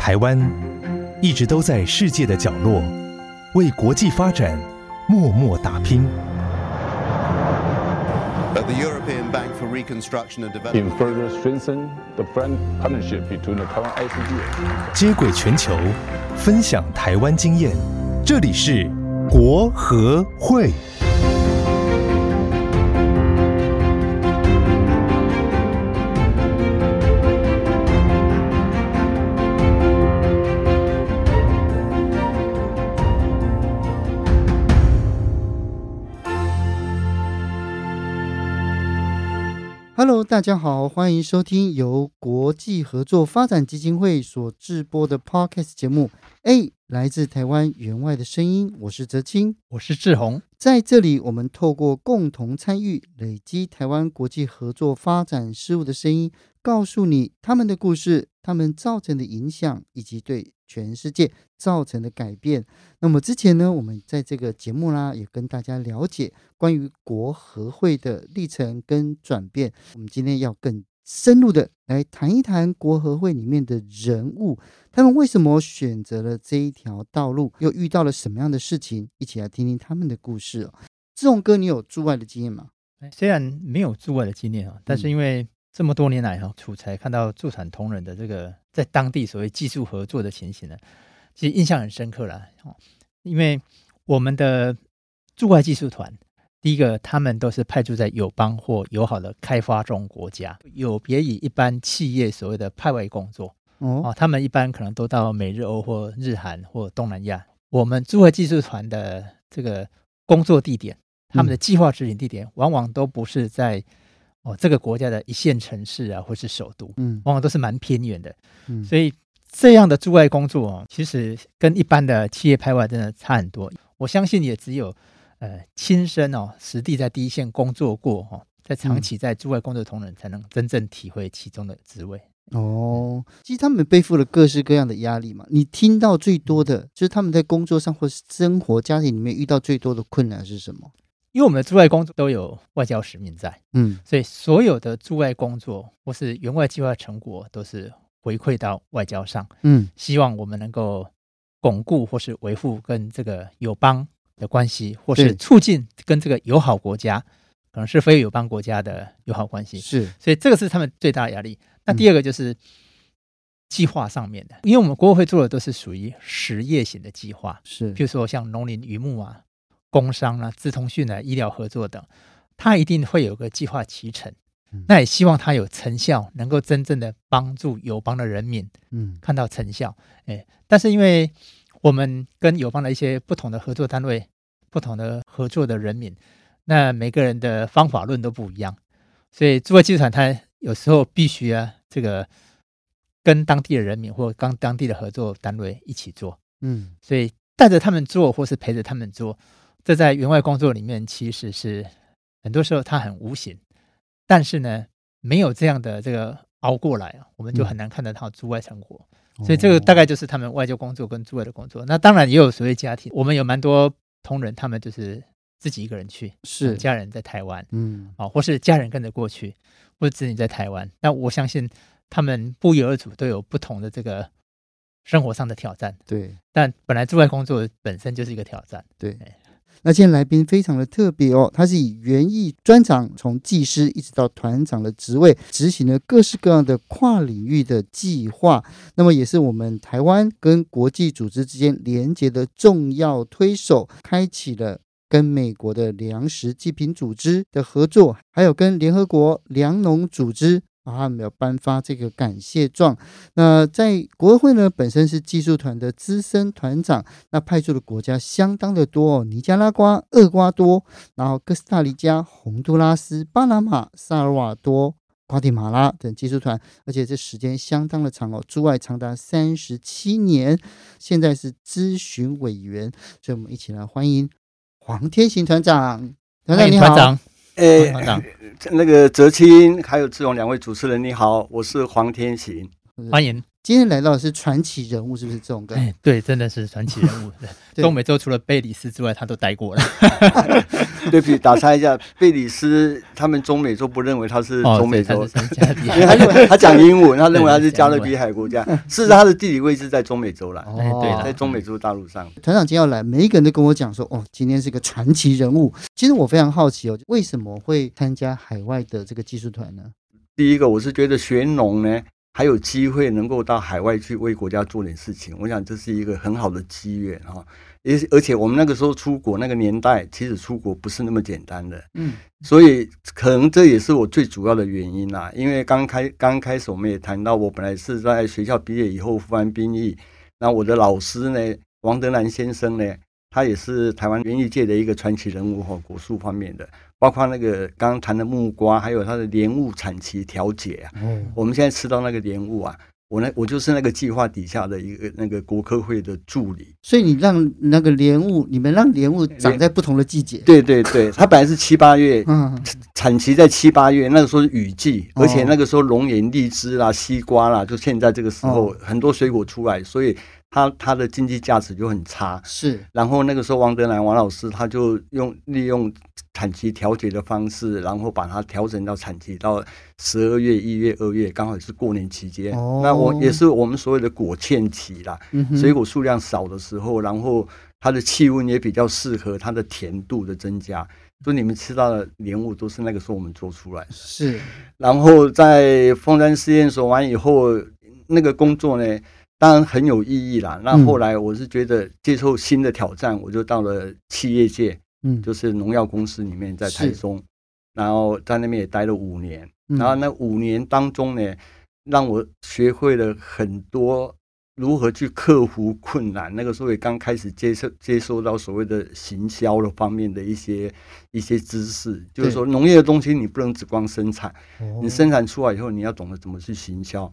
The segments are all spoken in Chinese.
台湾一直都在世界的角落，为国际发展默默打拼。接轨全球，分享台湾经验，这里是国和会。大家好，欢迎收听由国际合作发展基金会所制播的 Podcast 节目。A 来自台湾员外的声音，我是泽清，我是志宏。在这里，我们透过共同参与，累积台湾国际合作发展事务的声音，告诉你他们的故事，他们造成的影响，以及对全世界造成的改变。那么之前呢，我们在这个节目啦，也跟大家了解关于国和会的历程跟转变。我们今天要更深入的来谈一谈国和会里面的人物，他们为什么选择了这一条道路，又遇到了什么样的事情？一起来听听他们的故事哦。志宏哥，你有驻外的经验吗？虽然没有驻外的经验啊，但是因为这么多年来哈，楚才看到驻产同仁的这个在当地所谓技术合作的情形呢，其实印象很深刻了。因为我们的驻外技术团，第一个他们都是派驻在友邦或友好的开发中国家，有别于一般企业所谓的派外工作。哦，他们一般可能都到美日欧或日韩或东南亚。我们驻外技术团的这个工作地点，他们的计划执行地点，往往都不是在。哦，这个国家的一线城市啊，或是首都，嗯，往往都是蛮偏远的，嗯，所以这样的驻外工作哦，其实跟一般的企业派外真的差很多。我相信也只有呃亲身哦，实地在第一线工作过哦，在长期在驻外工作的同仁才能真正体会其中的滋味。哦，其实他们背负了各式各样的压力嘛。你听到最多的就是他们在工作上或是生活家庭里面遇到最多的困难是什么？因为我们的驻外工作都有外交使命在，嗯，所以所有的驻外工作或是援外计划成果都是回馈到外交上，嗯，希望我们能够巩固或是维护跟这个友邦的关系，或是促进跟这个友好国家，可能是非友邦国家的友好关系，是，所以这个是他们最大的压力。那第二个就是计划上面的，因为我们国合会做的都是属于实业型的计划，是，比如说像农林渔牧啊。工商啊、资通讯啊、医疗合作等，它一定会有个计划期程。那也希望它有成效，能够真正的帮助友邦的人民，嗯，看到成效。哎，但是因为我们跟友邦的一些不同的合作单位、不同的合作的人民，那每个人的方法论都不一样，所以驻外技术团它有时候必须啊，这个跟当地的人民或跟当地的合作单位一起做，嗯，所以带着他们做，或是陪着他们做。这在员外工作里面，其实是很多时候它很无形，但是呢，没有这样的这个熬过来啊，我们就很难看得到驻外成果。嗯、所以这个大概就是他们外交工作跟驻外的工作。那当然也有所谓家庭，我们有蛮多同仁，他们就是自己一个人去，是家人在台湾，嗯，啊，或是家人跟着过去，或者子女在台湾。那我相信他们不约而足，都有不同的这个生活上的挑战。对，但本来驻外工作本身就是一个挑战。对。那今天来宾非常的特别哦，他是以园艺专长，从技师一直到团长的职位，执行了各式各样的跨领域的计划。那么也是我们台湾跟国际组织之间连接的重要推手，开启了跟美国的粮食济贫组织的合作，还有跟联合国粮农组织。他们有颁发这个感谢状。那在国合会呢，本身是技术团的资深团长，那派驻的国家相当的多哦，尼加拉瓜、厄瓜多，然后哥斯达黎加、洪都拉斯、巴拿马、萨尔瓦多、瓜地马拉等技术团，而且这时间相当的长哦，驻外长达三十七年，现在是咨询委员，所以我们一起来欢迎黄天行团长。团长你好。哎，那个泽清还有志勇两位主持人，你好，我是黄天行，欢迎。今天来到的是传奇人物，是不是这种感觉？哎，对，真的是传奇人物。对中美洲除了贝里斯之外，他都待过了。对不起，打岔一下，贝里斯他们中美洲不认为他是中美洲，哦、他 因为他认为他讲英文，他认为他是加勒比海国家，事实上他的地理位置在中美洲了。哦，对，在中美洲大陆上。团长今天要来，每一个人都跟我讲说，哦，今天是个传奇人物。其实我非常好奇哦，为什么会参加海外的这个技术团呢？第一个，我是觉得学农呢。还有机会能够到海外去为国家做点事情，我想这是一个很好的机缘哈。而而且我们那个时候出国那个年代，其实出国不是那么简单的，嗯，所以可能这也是我最主要的原因啦。因为刚开刚开始我们也谈到，我本来是在学校毕业以后服完兵役，那我的老师呢，王德南先生呢，他也是台湾园艺界的一个传奇人物哈，果树方面的。包括那个刚刚谈的木瓜，还有它的莲雾产期调节啊。嗯，我们现在吃到那个莲雾啊，我那我就是那个计划底下的一个那个国科会的助理。所以你让那个莲雾，你们让莲雾长在不同的季节。对对对，它本来是七八月，嗯，产期在七八月，那个时候是雨季，而且那个时候龙眼、荔枝啦、西瓜啦，就现在这个时候很多水果出来，所以。它它的经济价值就很差，是。然后那个时候，王德南王老师他就用利用产期调节的方式，然后把它调整到产期到十二月、一月、二月，刚好是过年期间。哦。那我也是我们所谓的果欠期啦，嗯。水果数量少的时候，然后它的气温也比较适合它的甜度的增加。所以你们吃到的莲雾都是那个时候我们做出来的。是。然后在凤山试验所完以后，那个工作呢，当然很有意义啦。那后来我是觉得接受新的挑战，我就到了企业界，嗯，就是农药公司里面，在台中，然后在那边也待了五年。然后那五年当中呢，让我学会了很多如何去克服困难。那个时候也刚开始接受接收到所谓的行销的方面的一些一些知识，就是说农业的东西你不能只光生产，你生产出来以后你要懂得怎么去行销，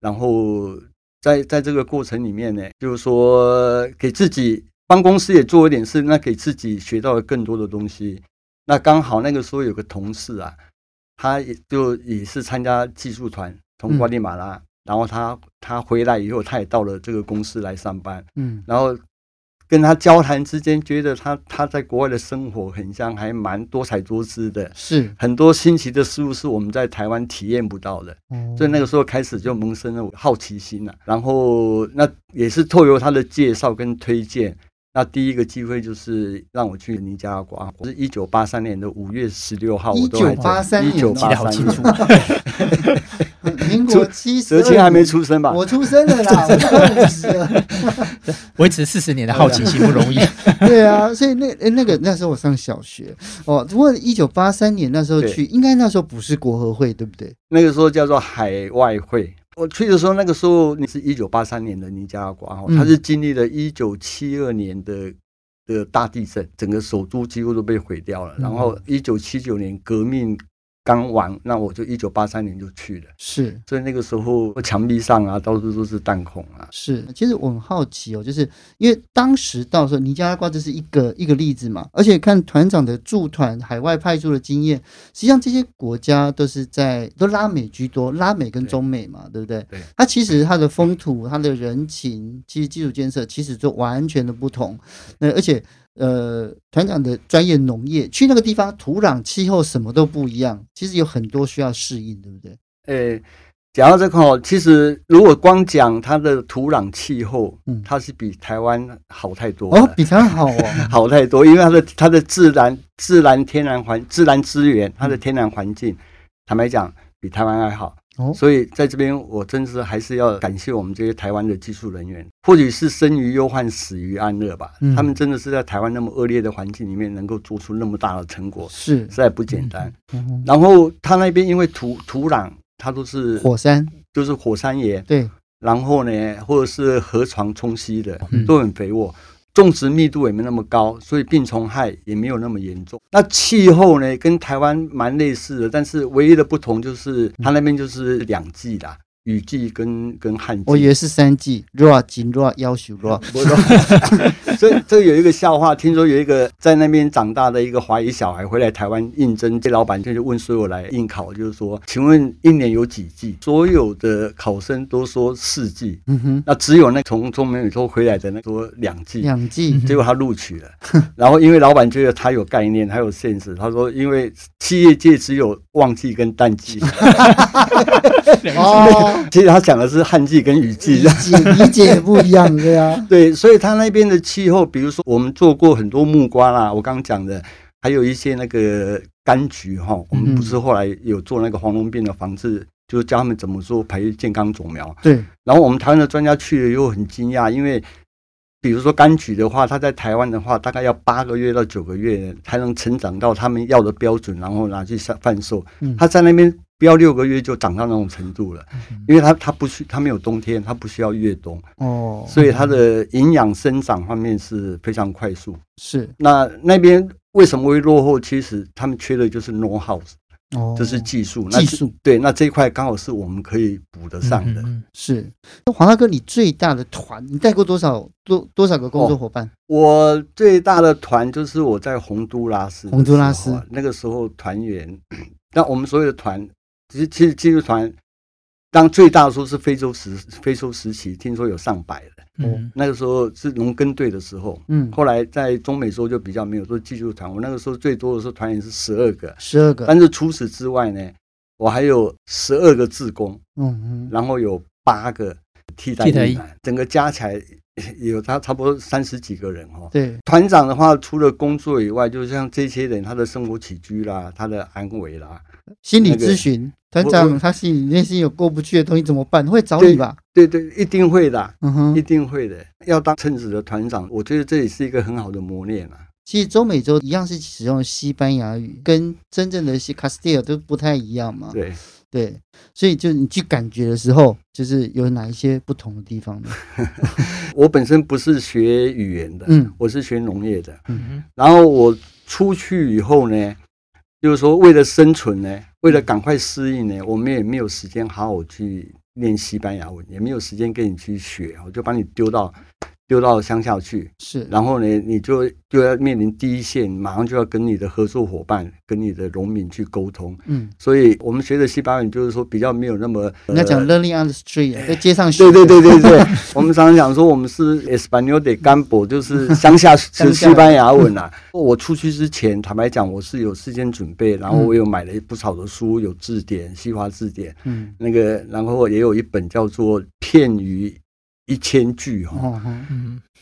然后。在在这个过程里面呢，就是说给自己帮公司也做一点事，那给自己学到了更多的东西。那刚好那个时候有个同事啊，他也就也是参加技术团，从瓜地马拉，嗯、然后他他回来以后，他也到了这个公司来上班，嗯，然后。跟他交谈之间，觉得他他在国外的生活很像，还蛮多彩多姿的，是。很多新奇的事物是我们在台湾体验不到的，嗯、所以那个时候开始就萌生了好奇心了、啊。然后那也是透由他的介绍跟推荐，那第一个机会就是让我去尼加拉瓜，我是一九八三年的五月十六号，我都还在。一九八三年，记得好清楚。民国七十，哲青还没出生吧？我出生了啦，我五十了。维持四十年的好奇心不容易。对啊，所以那那个那时候我上小学哦。不过一九八三年那时候去，应该那时候不是国合会，对不对？那个时候叫做海外会。我去的时候，那个时候你是一九八三年的尼加拉瓜，它是经历了一九七二年的的大地震，整个首都几乎都被毁掉了。然后一九七九年革命。刚完，那我就一九八三年就去了，是，所以那个时候墙壁上啊，到处都是弹孔啊。是，其实我很好奇哦，就是因为当时到时候尼加拉瓜这是一个一个例子嘛，而且看团长的驻团海外派驻的经验，实际上这些国家都是在都拉美居多，拉美跟中美嘛，对，对不对？对。它其实它的风土、它的人情，其实基础建设其实就完全的不同。那而且。呃，团长的专业农业，去那个地方，土壤、气候什么都不一样，其实有很多需要适应，对不对？诶，讲到这块，其实如果光讲它的土壤气候，嗯，它是比台湾好太多哦，比台湾好哦，好太多，因为它的它的自然、自然天然环、自然资源，它的天然环境，嗯、坦白讲，比台湾还好。所以在这边，我真是还是要感谢我们这些台湾的技术人员，或许是生于忧患，死于安乐吧。他们真的是在台湾那么恶劣的环境里面，能够做出那么大的成果，是实在不简单。然后他那边因为土土壤，它都是火山，就是火山岩，对。然后呢，或者是河床冲积的，都很肥沃。种植密度也没那么高，所以病虫害也没有那么严重。那气候呢，跟台湾蛮类似的，但是唯一的不同就是它那边就是两季啦。雨季跟跟旱季，我以为是三季，热、紧、热、要求热。所以这有一个笑话，听说有一个在那边长大的一个华裔小孩回来台湾应征，这老板就就问所有来应考，就是说，请问一年有几季？所有的考生都说四季，嗯哼，那只有那从中美洲回来的那说两季，两季，结果他录取了。然后因为老板觉得他有概念，他有 sense，他说因为企业界只有旺季跟淡季。哦，其实他讲的是旱季跟雨季，理解也不一样，对啊，对，所以他那边的气候，比如说我们做过很多木瓜啦，我刚刚讲的，还有一些那个柑橘哈，我们不是后来有做那个黄龙病的防治，就是教他们怎么做培育健康种苗。对，然后我们台湾的专家去了以后很惊讶，因为比如说柑橘的话，它在台湾的话，大概要八个月到九个月才能成长到他们要的标准，然后拿去贩售。他在那边。不要六个月就长到那种程度了，因为它它不需它没有冬天，它不需要越冬哦，所以它的营养生长方面是非常快速。是那那边为什么会落后？其实他们缺的就是 know how，哦，这是技术。技术对，那这一块刚好是我们可以补得上的。是那黄大哥，你最大的团，你带过多少多多少个工作伙伴？哦，我最大的团就是我在洪都拉斯，洪都拉斯那个时候团员，那我们所有的团。其实，其实技术团当最大的时候是非洲时非洲时期，听说有上百的。嗯，那个时候是农耕队的时候。嗯，后来在中美洲就比较没有说技术团。我那个时候最多的时候团员是十二个，十二个。但是除此之外呢，我还有十二个志工。嗯嗯，然后有八个替代役，整个加起来 有他差不多三十几个人哈。对，团长的话，除了工作以外，就像这些人，他的生活起居啦，他的安危啦。心理咨询团长，他心里内心有过不去的东西怎么办？会找你吧？对对，对，一定会的，嗯哼，一定会的。要当称职的团长，我觉得这也是一个很好的磨练啊。其实中美洲一样是使用西班牙语，跟真正的西卡斯蒂尔都不太一样嘛。对对，所以就你去感觉的时候，就是有哪一些不同的地方呢？我本身不是学语言的，嗯，我是学农业的，嗯哼，然后我出去以后呢。就是说，为了生存呢，为了赶快适应呢，我们也没有时间好好去练西班牙文，也没有时间跟你去学，我就把你丢到。丢到乡下去，是，然后呢，你就就要面临第一线，马上就要跟你的合作伙伴、跟你的农民去沟通，嗯，所以我们学的西班牙语就是说比较没有那么，人家讲 learning on the street，在街上学，对对对对对，我们常常讲说我们是 Espanol de campo，就是乡下是西班牙文啊。我出去之前，坦白讲，我是有事先准备，然后我有买了不少的书，有字典，西华字典，嗯，那个，然后也有一本叫做片语。一千句哈，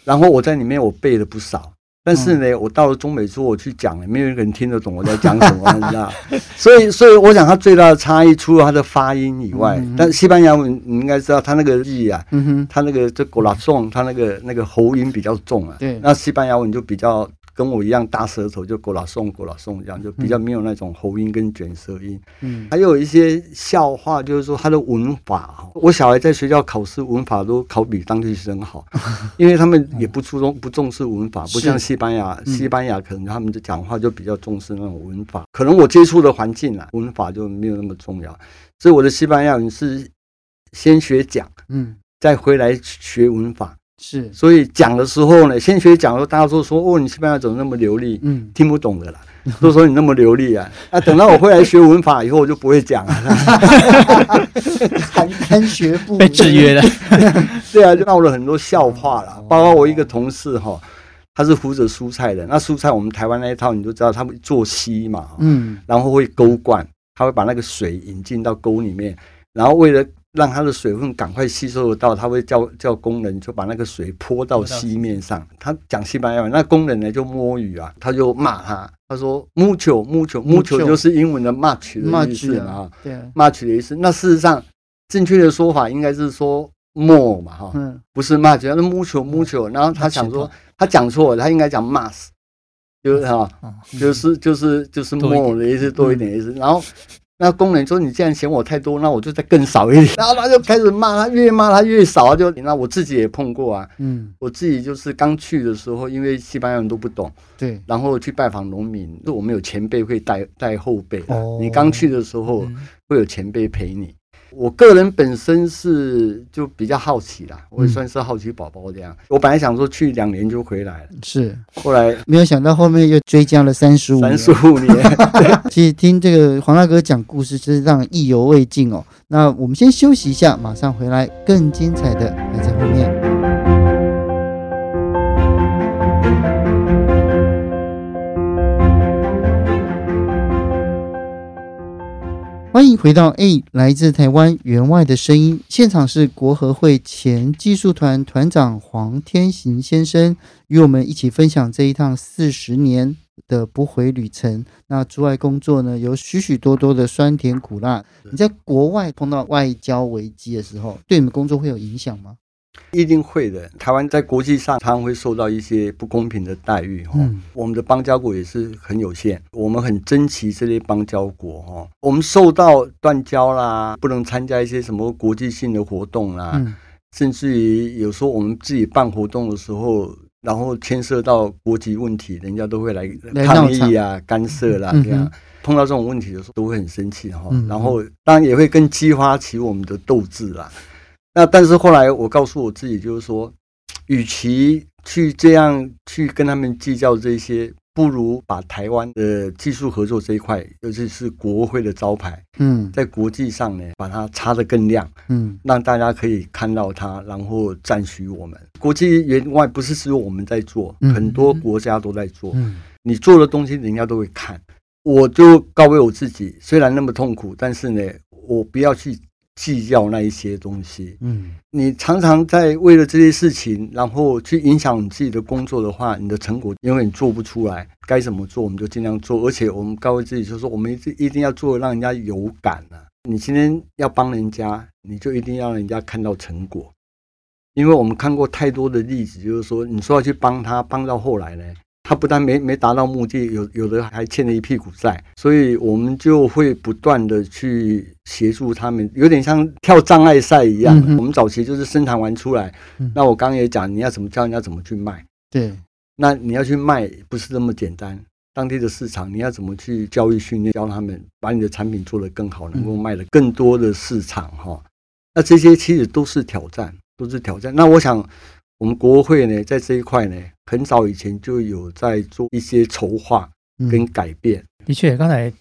然后我在里面我背了不少，但是呢，我到了中美洲我去讲，没有一个人听得懂我在讲什么，你知道？所以，所以我想它最大的差异，除了它的发音以外，但西班牙文你应该知道，它那个字啊，它那个这古拉颂，它那个那个喉音比较重啊，对，那西班牙文就比较。跟我一样大舌头，就过拉送过拉送这样，就比较没有那种喉音跟卷舌音。嗯，还有一些笑话，就是说他的文法，我小孩在学校考试文法都考比当地生好，因为他们也不注重不重视文法，不像西班牙，西班牙可能他们就讲话就比较重视那种文法。可能我接触的环境啊，文法就没有那么重要，所以我的西班牙语是先学讲，嗯，再回来学文法。是，所以讲的时候呢，先学讲的时候，大家都说哦，你西班牙怎么那么流利？嗯，听不懂的啦，都说你那么流利啊。啊，等到我回来学文法以后，我就不会讲了。邯郸学不被制约了。对啊，就闹了很多笑话了。包括我一个同事哈，他是负责蔬菜的。那蔬菜我们台湾那一套，你都知道他们做溪嘛，嗯，然后会勾灌，他会把那个水引进到沟里面，然后为了。让它的水分赶快吸收得到，他会叫叫工人就把那个水泼到溪面上。他讲西班牙文，那工人呢就摸鱼啊，他就骂他，他说 mucho mucho mucho 就是英文的 much 的意思嘛，对，much 的意思。那事实上正确的说法应该是说 more 嘛，哈，嗯，不是 much，是 mucho mucho。然后他想说他讲错了，他应该讲 mass，就是哈，就是就是就是 more 的意思多一点意思，然后。那工人说：“你既然嫌我太多，那我就再更少一点。” 然后他就开始骂他，越骂他越少，就那我自己也碰过啊。嗯，我自己就是刚去的时候，因为西班牙人都不懂，对，然后去拜访农民，就我们有前辈会带带后辈。哦，你刚去的时候会有前辈陪你。我个人本身是就比较好奇啦，我也算是好奇宝宝这样。我本来想说去两年就回来了，是，后来没有想到后面又追加了三十五三十五年。其实听这个黄大哥讲故事，真是让人意犹未尽哦。那我们先休息一下，马上回来，更精彩的还在后面。欢迎回到 A 来自台湾员外的声音现场，是国合会前技术团团长黄天行先生与我们一起分享这一趟四十年的不回旅程。那驻外工作呢，有许许多多的酸甜苦辣。你在国外碰到外交危机的时候，对你们工作会有影响吗？一定会的。台湾在国际上常常会受到一些不公平的待遇，哈、嗯。我们的邦交国也是很有限，我们很珍惜这些邦交国，哈。我们受到断交啦，不能参加一些什么国际性的活动啦，嗯、甚至于有时候我们自己办活动的时候，然后牵涉到国籍问题，人家都会来抗议啊、干涉啦，这样、嗯、碰到这种问题的时候，都会很生气，哈、嗯。然后当然也会更激发起我们的斗志啦。那但是后来我告诉我自己，就是说，与其去这样去跟他们计较这些，不如把台湾的技术合作这一块，尤其是国会的招牌，嗯，在国际上呢，把它擦得更亮，嗯，让大家可以看到它，然后赞许我们。国际援外不是只有我们在做，很多国家都在做，嗯，你做的东西人家都会看。我就告慰我自己，虽然那么痛苦，但是呢，我不要去。计较那一些东西，嗯，你常常在为了这些事情，然后去影响你自己的工作的话，你的成果永远做不出来。该怎么做，我们就尽量做。而且我们告诉自己，就是说，我们一一定要做，让人家有感啊。你今天要帮人家，你就一定要让人家看到成果，因为我们看过太多的例子，就是说，你说要去帮他，帮到后来呢？他不但没没达到目的，有有的还欠了一屁股债，所以我们就会不断的去协助他们，有点像跳障碍赛一样。嗯、我们早期就是生产完出来，嗯、那我刚刚也讲，你要怎么教人家怎么去卖？对，那你要去卖不是那么简单，当地的市场你要怎么去教育训练，教他们把你的产品做得更好，能够卖得更多的市场哈。那这些其实都是挑战，都是挑战。那我想。我们国会呢，在这一块呢，很早以前就有在做一些筹划跟改变。嗯、的确，刚才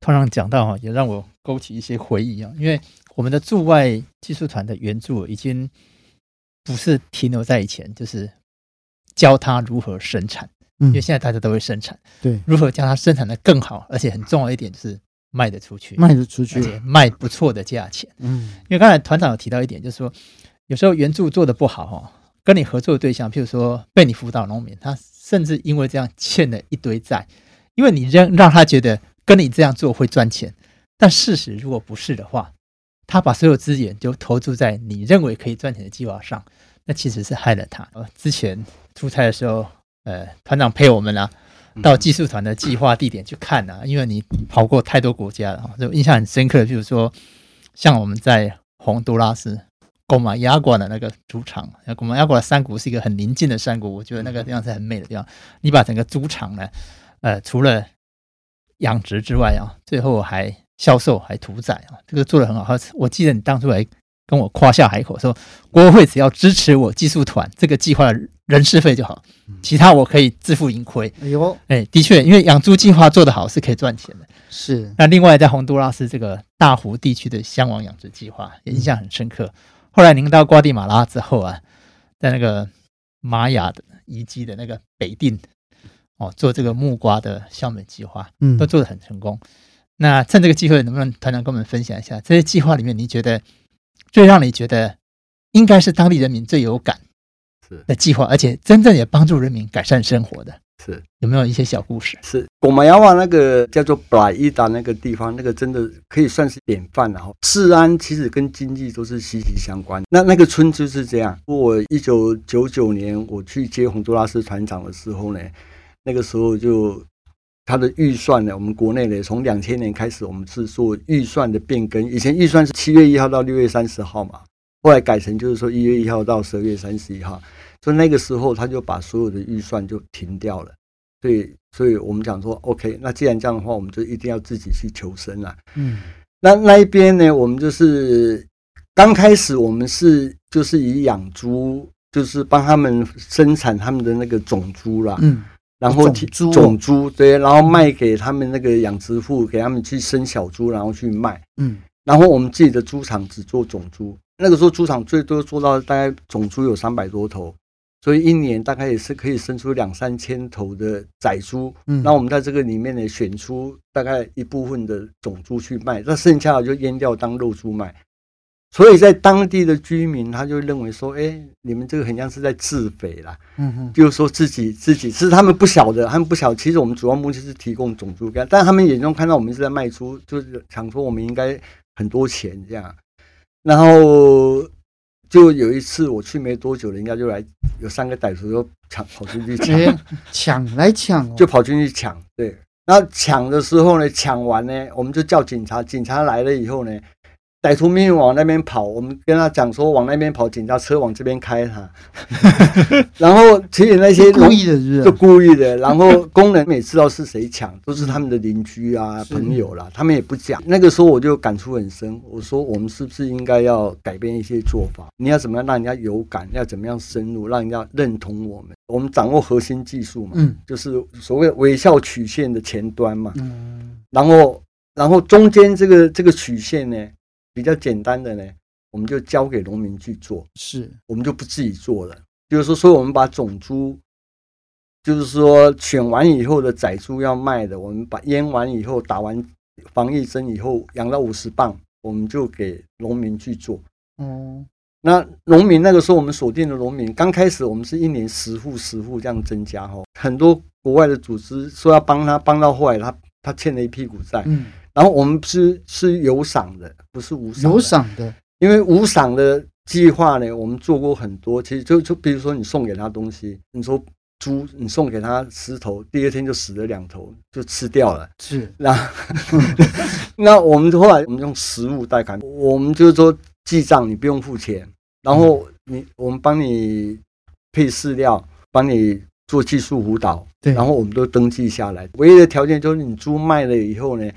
团长讲到哈，也让我勾起一些回忆啊。因为我们的驻外技术团的援助已经不是停留在以前，就是教他如何生产。嗯，因为现在大家都会生产，对，如何教他生产的更好，而且很重要一点就是卖得出去，卖得出去，而且卖不错的价钱。嗯，因为刚才团长有提到一点，就是说有时候援助做的不好哈。跟你合作的对象，譬如说被你辅导农民，他甚至因为这样欠了一堆债，因为你让让他觉得跟你这样做会赚钱，但事实如果不是的话，他把所有资源就投注在你认为可以赚钱的计划上，那其实是害了他。之前出差的时候，呃，团长陪我们啊，到技术团的计划地点去看啊，因为你跑过太多国家了，就印象很深刻的，譬如说像我们在洪都拉斯。古马亚馆的那个猪场，古马亚馆的山谷是一个很宁静的山谷，我觉得那个地方是很美的地方。你把整个猪场呢，呃，除了养殖之外啊，最后还销售还屠宰啊，这个做得很好。我记得你当初还跟我夸下海口说，国会只要支持我技术团这个计划的人事费就好，其他我可以自负盈亏。哎呦，哎，的确，因为养猪计划做得好是可以赚钱的。是。那另外在洪都拉斯这个大湖地区的香王养殖计划，也印象很深刻。后来您到瓜地马拉之后啊，在那个玛雅的遗迹的那个北定哦，做这个木瓜的消美计划，嗯，都做得很成功。那趁这个机会，能不能团长跟我们分享一下这些计划里面，你觉得最让你觉得应该是当地人民最有感的计划，而且真正也帮助人民改善生活的？是有没有一些小故事？是果马亚瓦那个叫做布拉伊达那个地方，那个真的可以算是典范。然后治安其实跟经济都是息息相关。那那个村就是这样。我一九九九年我去接洪都拉斯船长的时候呢，那个时候就他的预算呢，我们国内呢从两千年开始，我们是做预算的变更。以前预算是七月一号到六月三十号嘛，后来改成就是说一月一号到十二月三十一号。所以那个时候，他就把所有的预算就停掉了。所以，所以我们讲说，OK，那既然这样的话，我们就一定要自己去求生了。嗯，那那一边呢，我们就是刚开始我们是就是以养猪，就是帮他们生产他们的那个种猪啦，嗯，然后种猪种猪对，然后卖给他们那个养殖户，给他们去生小猪，然后去卖，嗯，然后我们自己的猪场只做种猪，那个时候猪场最多做到大概种猪有三百多头。所以一年大概也是可以生出两三千头的仔猪，嗯，那我们在这个里面呢，选出大概一部分的种猪去卖，那剩下的就阉掉当肉猪卖。所以在当地的居民他就认为说，哎，你们这个很像是在自肥啦，嗯哼，就是说自己自己是他们不晓得，他们不晓得，其实我们主要目的是提供种猪给，但他们眼中看到我们是在卖猪，就是想说我们应该很多钱这样，然后。就有一次我去没多久，人家就来有三个歹徒就抢跑进去抢，抢来抢，就跑进去抢。对，那抢的时候呢，抢完呢，我们就叫警察，警察来了以后呢。歹徒命运往那边跑，我们跟他讲说往那边跑，警察车往这边开哈。然后其实那些故意的是，就故意的。然后工人每次知道是谁抢，都是他们的邻居啊、朋友啦，他们也不讲。那个时候我就感触很深，我说我们是不是应该要改变一些做法？你要怎么样让人家有感？要怎么样深入，让人家认同我们？我们掌握核心技术嘛，嗯，就是所谓微笑曲线的前端嘛，嗯，然后然后中间这个这个曲线呢？比较简单的呢，我们就交给农民去做，是我们就不自己做了。就是说，所以我们把种猪，就是说选完以后的仔猪要卖的，我们把阉完以后打完防疫针以后养到五十磅，我们就给农民去做。哦，那农民那个时候我们锁定的农民，刚开始我们是一年十户十户这样增加哈，很多国外的组织说要帮他，帮到后来他他欠了一屁股债。嗯。然后我们是是有赏的，不是无赏。有赏的，因为无赏的计划呢，我们做过很多。其实就就比如说，你送给他东西，你说猪，你送给他十头，第二天就死了两头，就吃掉了。是，那 那我们后来我们用实物代砍，我们就是说记账，你不用付钱，然后你我们帮你配饲料，帮你做技术辅导，对，然后我们都登记下来。唯一的条件就是你猪卖了以后呢。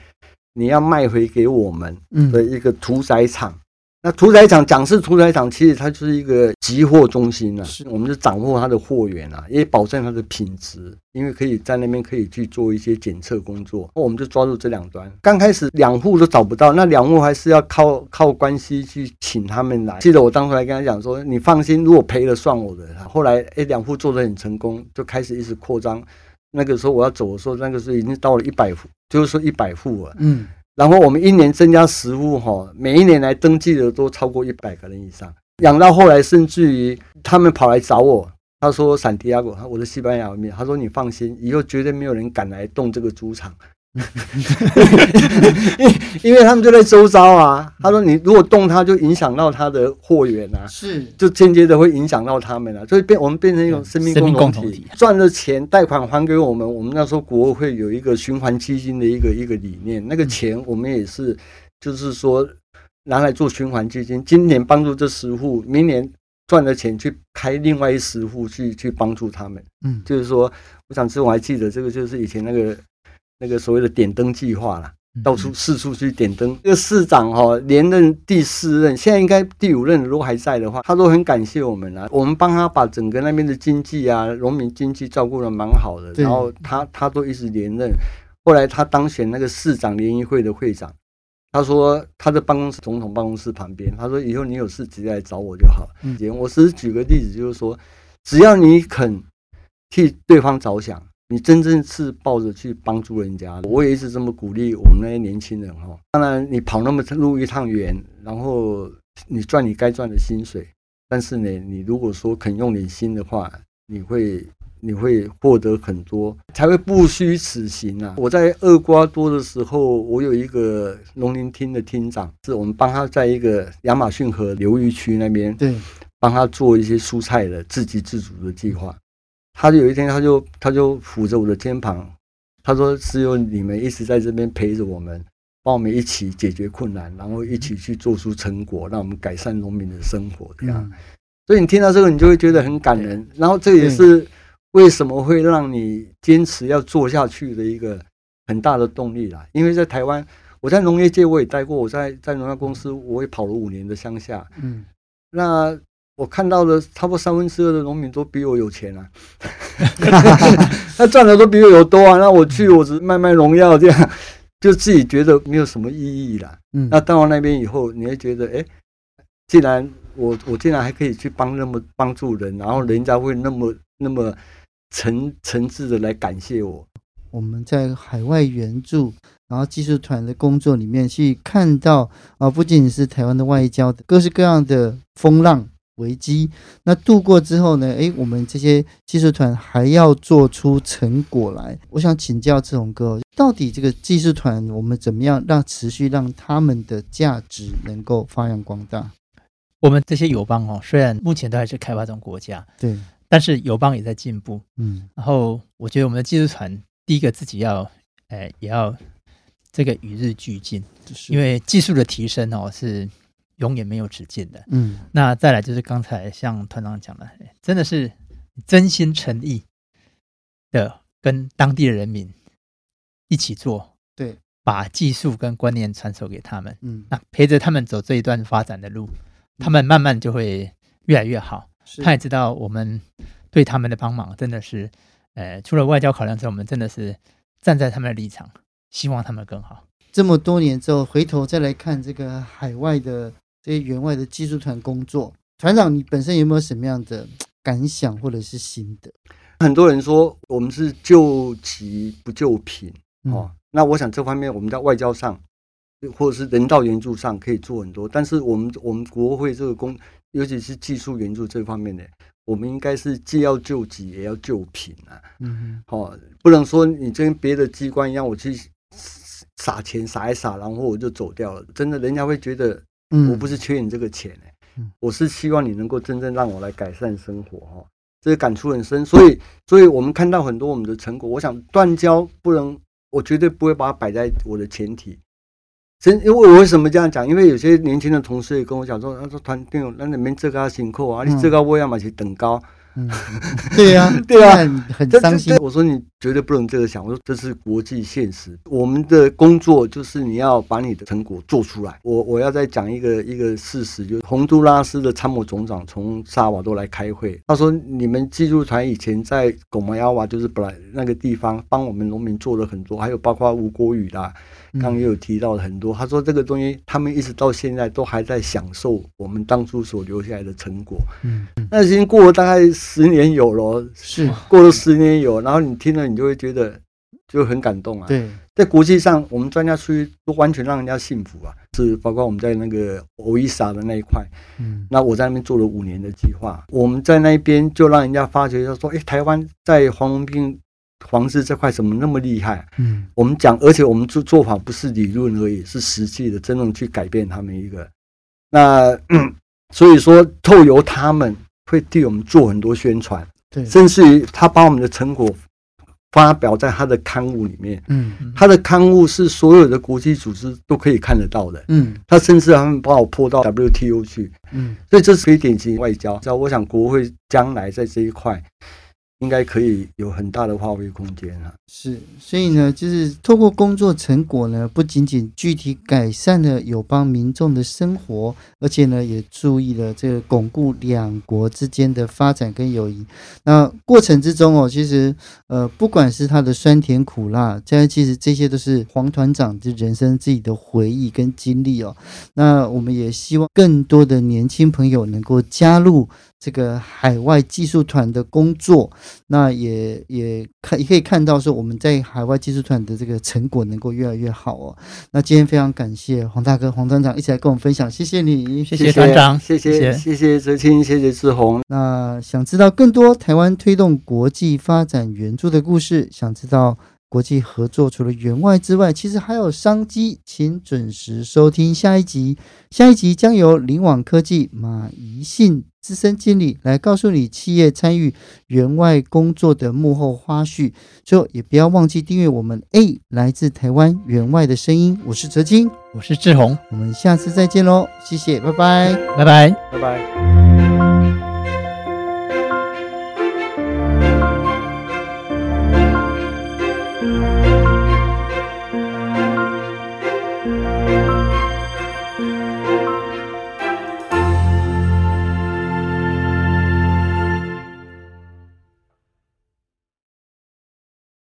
你要卖回给我们的一个屠宰场，嗯、那屠宰场讲是屠宰场，其实它就是一个集货中心啊。是，我们就掌握它的货源啊，也保证它的品质，因为可以在那边可以去做一些检测工作。那我们就抓住这两端。刚开始两户都找不到，那两户还是要靠靠关系去请他们来。记得我当初还跟他讲说：“你放心，如果赔了算我的。”后来哎，两户做得很成功，就开始一直扩张。那个时候我要走的时候，那个时候已经到了一百户，就是说一百户了。嗯，然后我们一年增加十户哈，每一年来登记的都超过一百个人以上。养到后来，甚至于他们跑来找我，他说：“闪迪亚哥，我的西班牙面，他说你放心，以后绝对没有人敢来动这个猪场。” 因为他们就在周遭啊，他说你如果动它，就影响到他的货源啊，是。就间接的会影响到他们啊，所以变我们变成一种生命共同体，赚了钱贷款还给我们，我们那时候国会有一个循环基金的一个一个理念，那个钱我们也是就是说拿来做循环基金，今年帮助这十户，明年赚的钱去开另外一十户去去帮助他们，嗯，就是说，我想吃我还记得这个就是以前那个。那个所谓的点灯计划啦，到处四处去点灯。这个市长哈连任第四任，现在应该第五任如果还在的话，他都很感谢我们啦。我们帮他把整个那边的经济啊，农民经济照顾的蛮好的。然后他他都一直连任，后来他当选那个市长联谊会的会长，他说他的办公室总统办公室旁边，他说以后你有事直接来找我就好。嗯，我只是举个例子，就是说只要你肯替对方着想。你真正是抱着去帮助人家，我也一直这么鼓励我们那些年轻人哈。当然，你跑那么路一趟远，然后你赚你该赚的薪水，但是呢，你如果说肯用点心的话，你会你会获得很多，才会不虚此行啊。我在厄瓜多的时候，我有一个农林厅的厅长，是我们帮他在一个亚马逊河流域区那边，对，帮他做一些蔬菜的自给自足的计划。他就有一天，他就他就扶着我的肩膀，他说：“只有你们一直在这边陪着我们，帮我们一起解决困难，然后一起去做出成果，让我们改善农民的生活。”这样，所以你听到这个，你就会觉得很感人。然后这也是为什么会让你坚持要做下去的一个很大的动力啦。因为在台湾，我在农业界我也待过，我在在农业公司我也跑了五年的乡下。嗯，那我看到的差不多三分之二的农民都比我有钱啊，他赚的都比我有多啊。那我去，我只卖卖农药这样，就自己觉得没有什么意义啦。嗯，那到了那边以后，你会觉得，哎，既然我我竟然还可以去帮那么帮助人，然后人家会那么那么诚诚挚的来感谢我。我们在海外援助，然后技术团的工作里面去看到啊，不仅仅是台湾的外交，各式各样的风浪危机，那度过之后呢，诶，我们这些技术团还要做出成果来。我想请教志宏哥，到底这个技术团我们怎么样让持续让他们的价值能够发扬光大？我们这些友邦哦，虽然目前都还是开发中国家，对，但是友邦也在进步，嗯，然后我觉得我们的技术团。第一个自己要，哎，也要这个与日俱进，就是因为技术的提升哦是永远没有止境的。嗯，那再来就是刚才像团长讲的，真的是真心诚意的跟当地的人民一起做，对，把技术跟观念传授给他们，嗯，那陪着他们走这一段发展的路，他们慢慢就会越来越好。他也知道我们对他们的帮忙真的是。呃，除了外交考量之外，我们真的是站在他们的立场，希望他们更好。这么多年之后，回头再来看这个海外的这些援外的技术团工作，团长，你本身有没有什么样的感想或者是心得？很多人说我们是救急不救贫哦，那我想这方面我们在外交上或者是人道援助上可以做很多，但是我们我们国会这个工，尤其是技术援助这方面的。我们应该是既要救急也要救贫啊！嗯，好，不能说你跟别的机关一样，我去撒钱撒一撒，然后我就走掉了。真的，人家会觉得，我不是缺你这个钱哎，我是希望你能够真正让我来改善生活哈。这个感触很深，所以，所以我们看到很多我们的成果。我想断交不能，我绝对不会把它摆在我的前提。真因为我为什么这样讲？因为有些年轻的同事也跟我讲说，他说团队，那你们这个辛苦啊，你这个我要嘛去等高。嗯，对呀，对呀，很伤心。我说你绝对不能这个想，我说这是国际现实。我们的工作就是你要把你的成果做出来。我我要再讲一个一个事实，就是洪都拉斯的参谋总长从萨瓦多来开会，他说你们技术团以前在狗毛亚瓦，就是本来那个地方帮我们农民做了很多，还有包括吴国宇啦。刚刚也有提到很多，他说这个东西他们一直到现在都还在享受我们当初所留下来的成果。嗯，那已经过了大概十年有咯，是过了十年有，然后你听了你就会觉得就很感动啊。对，在国际上我们专家出去都完全让人家信服啊，是包括我们在那个欧伊萨的那一块，嗯，那我在那边做了五年的计划，我们在那边就让人家发觉，他说，哎，台湾在黄文斌。黄氏这块怎么那么厉害？嗯，我们讲，而且我们做做法不是理论而已，是实际的，真正去改变他们一个。那、嗯、所以说，透由他们会替我们做很多宣传，对，甚至于他把我们的成果发表在他的刊物里面。嗯，他的刊物是所有的国际组织都可以看得到的。嗯，他甚至他们把我泼到 WTO 去。嗯，所以这是非典型外交。只要我想，国会将来在这一块。应该可以有很大的发挥空间啊！是，所以呢，就是透过工作成果呢，不仅仅具体改善了友邦民众的生活，而且呢，也注意了这个巩固两国之间的发展跟友谊。那过程之中哦，其实呃，不管是他的酸甜苦辣，这其实这些都是黄团长的人生自己的回忆跟经历哦。那我们也希望更多的年轻朋友能够加入。这个海外技术团的工作，那也也看也可以看到说，我们在海外技术团的这个成果能够越来越好哦。那今天非常感谢黄大哥、黄团长一起来跟我们分享，谢谢你，谢谢团长，谢谢谢谢哲清，谢谢志宏。那想知道更多台湾推动国际发展援助的故事，想知道。国际合作除了员外之外，其实还有商机，请准时收听下一集。下一集将由灵网科技马怡信资深经理来告诉你企业参与员外工作的幕后花絮。最后，也不要忘记订阅我们 A 来自台湾员外的声音。我是哲金，我是志宏，我们下次再见喽，谢谢，拜拜，拜拜，拜拜。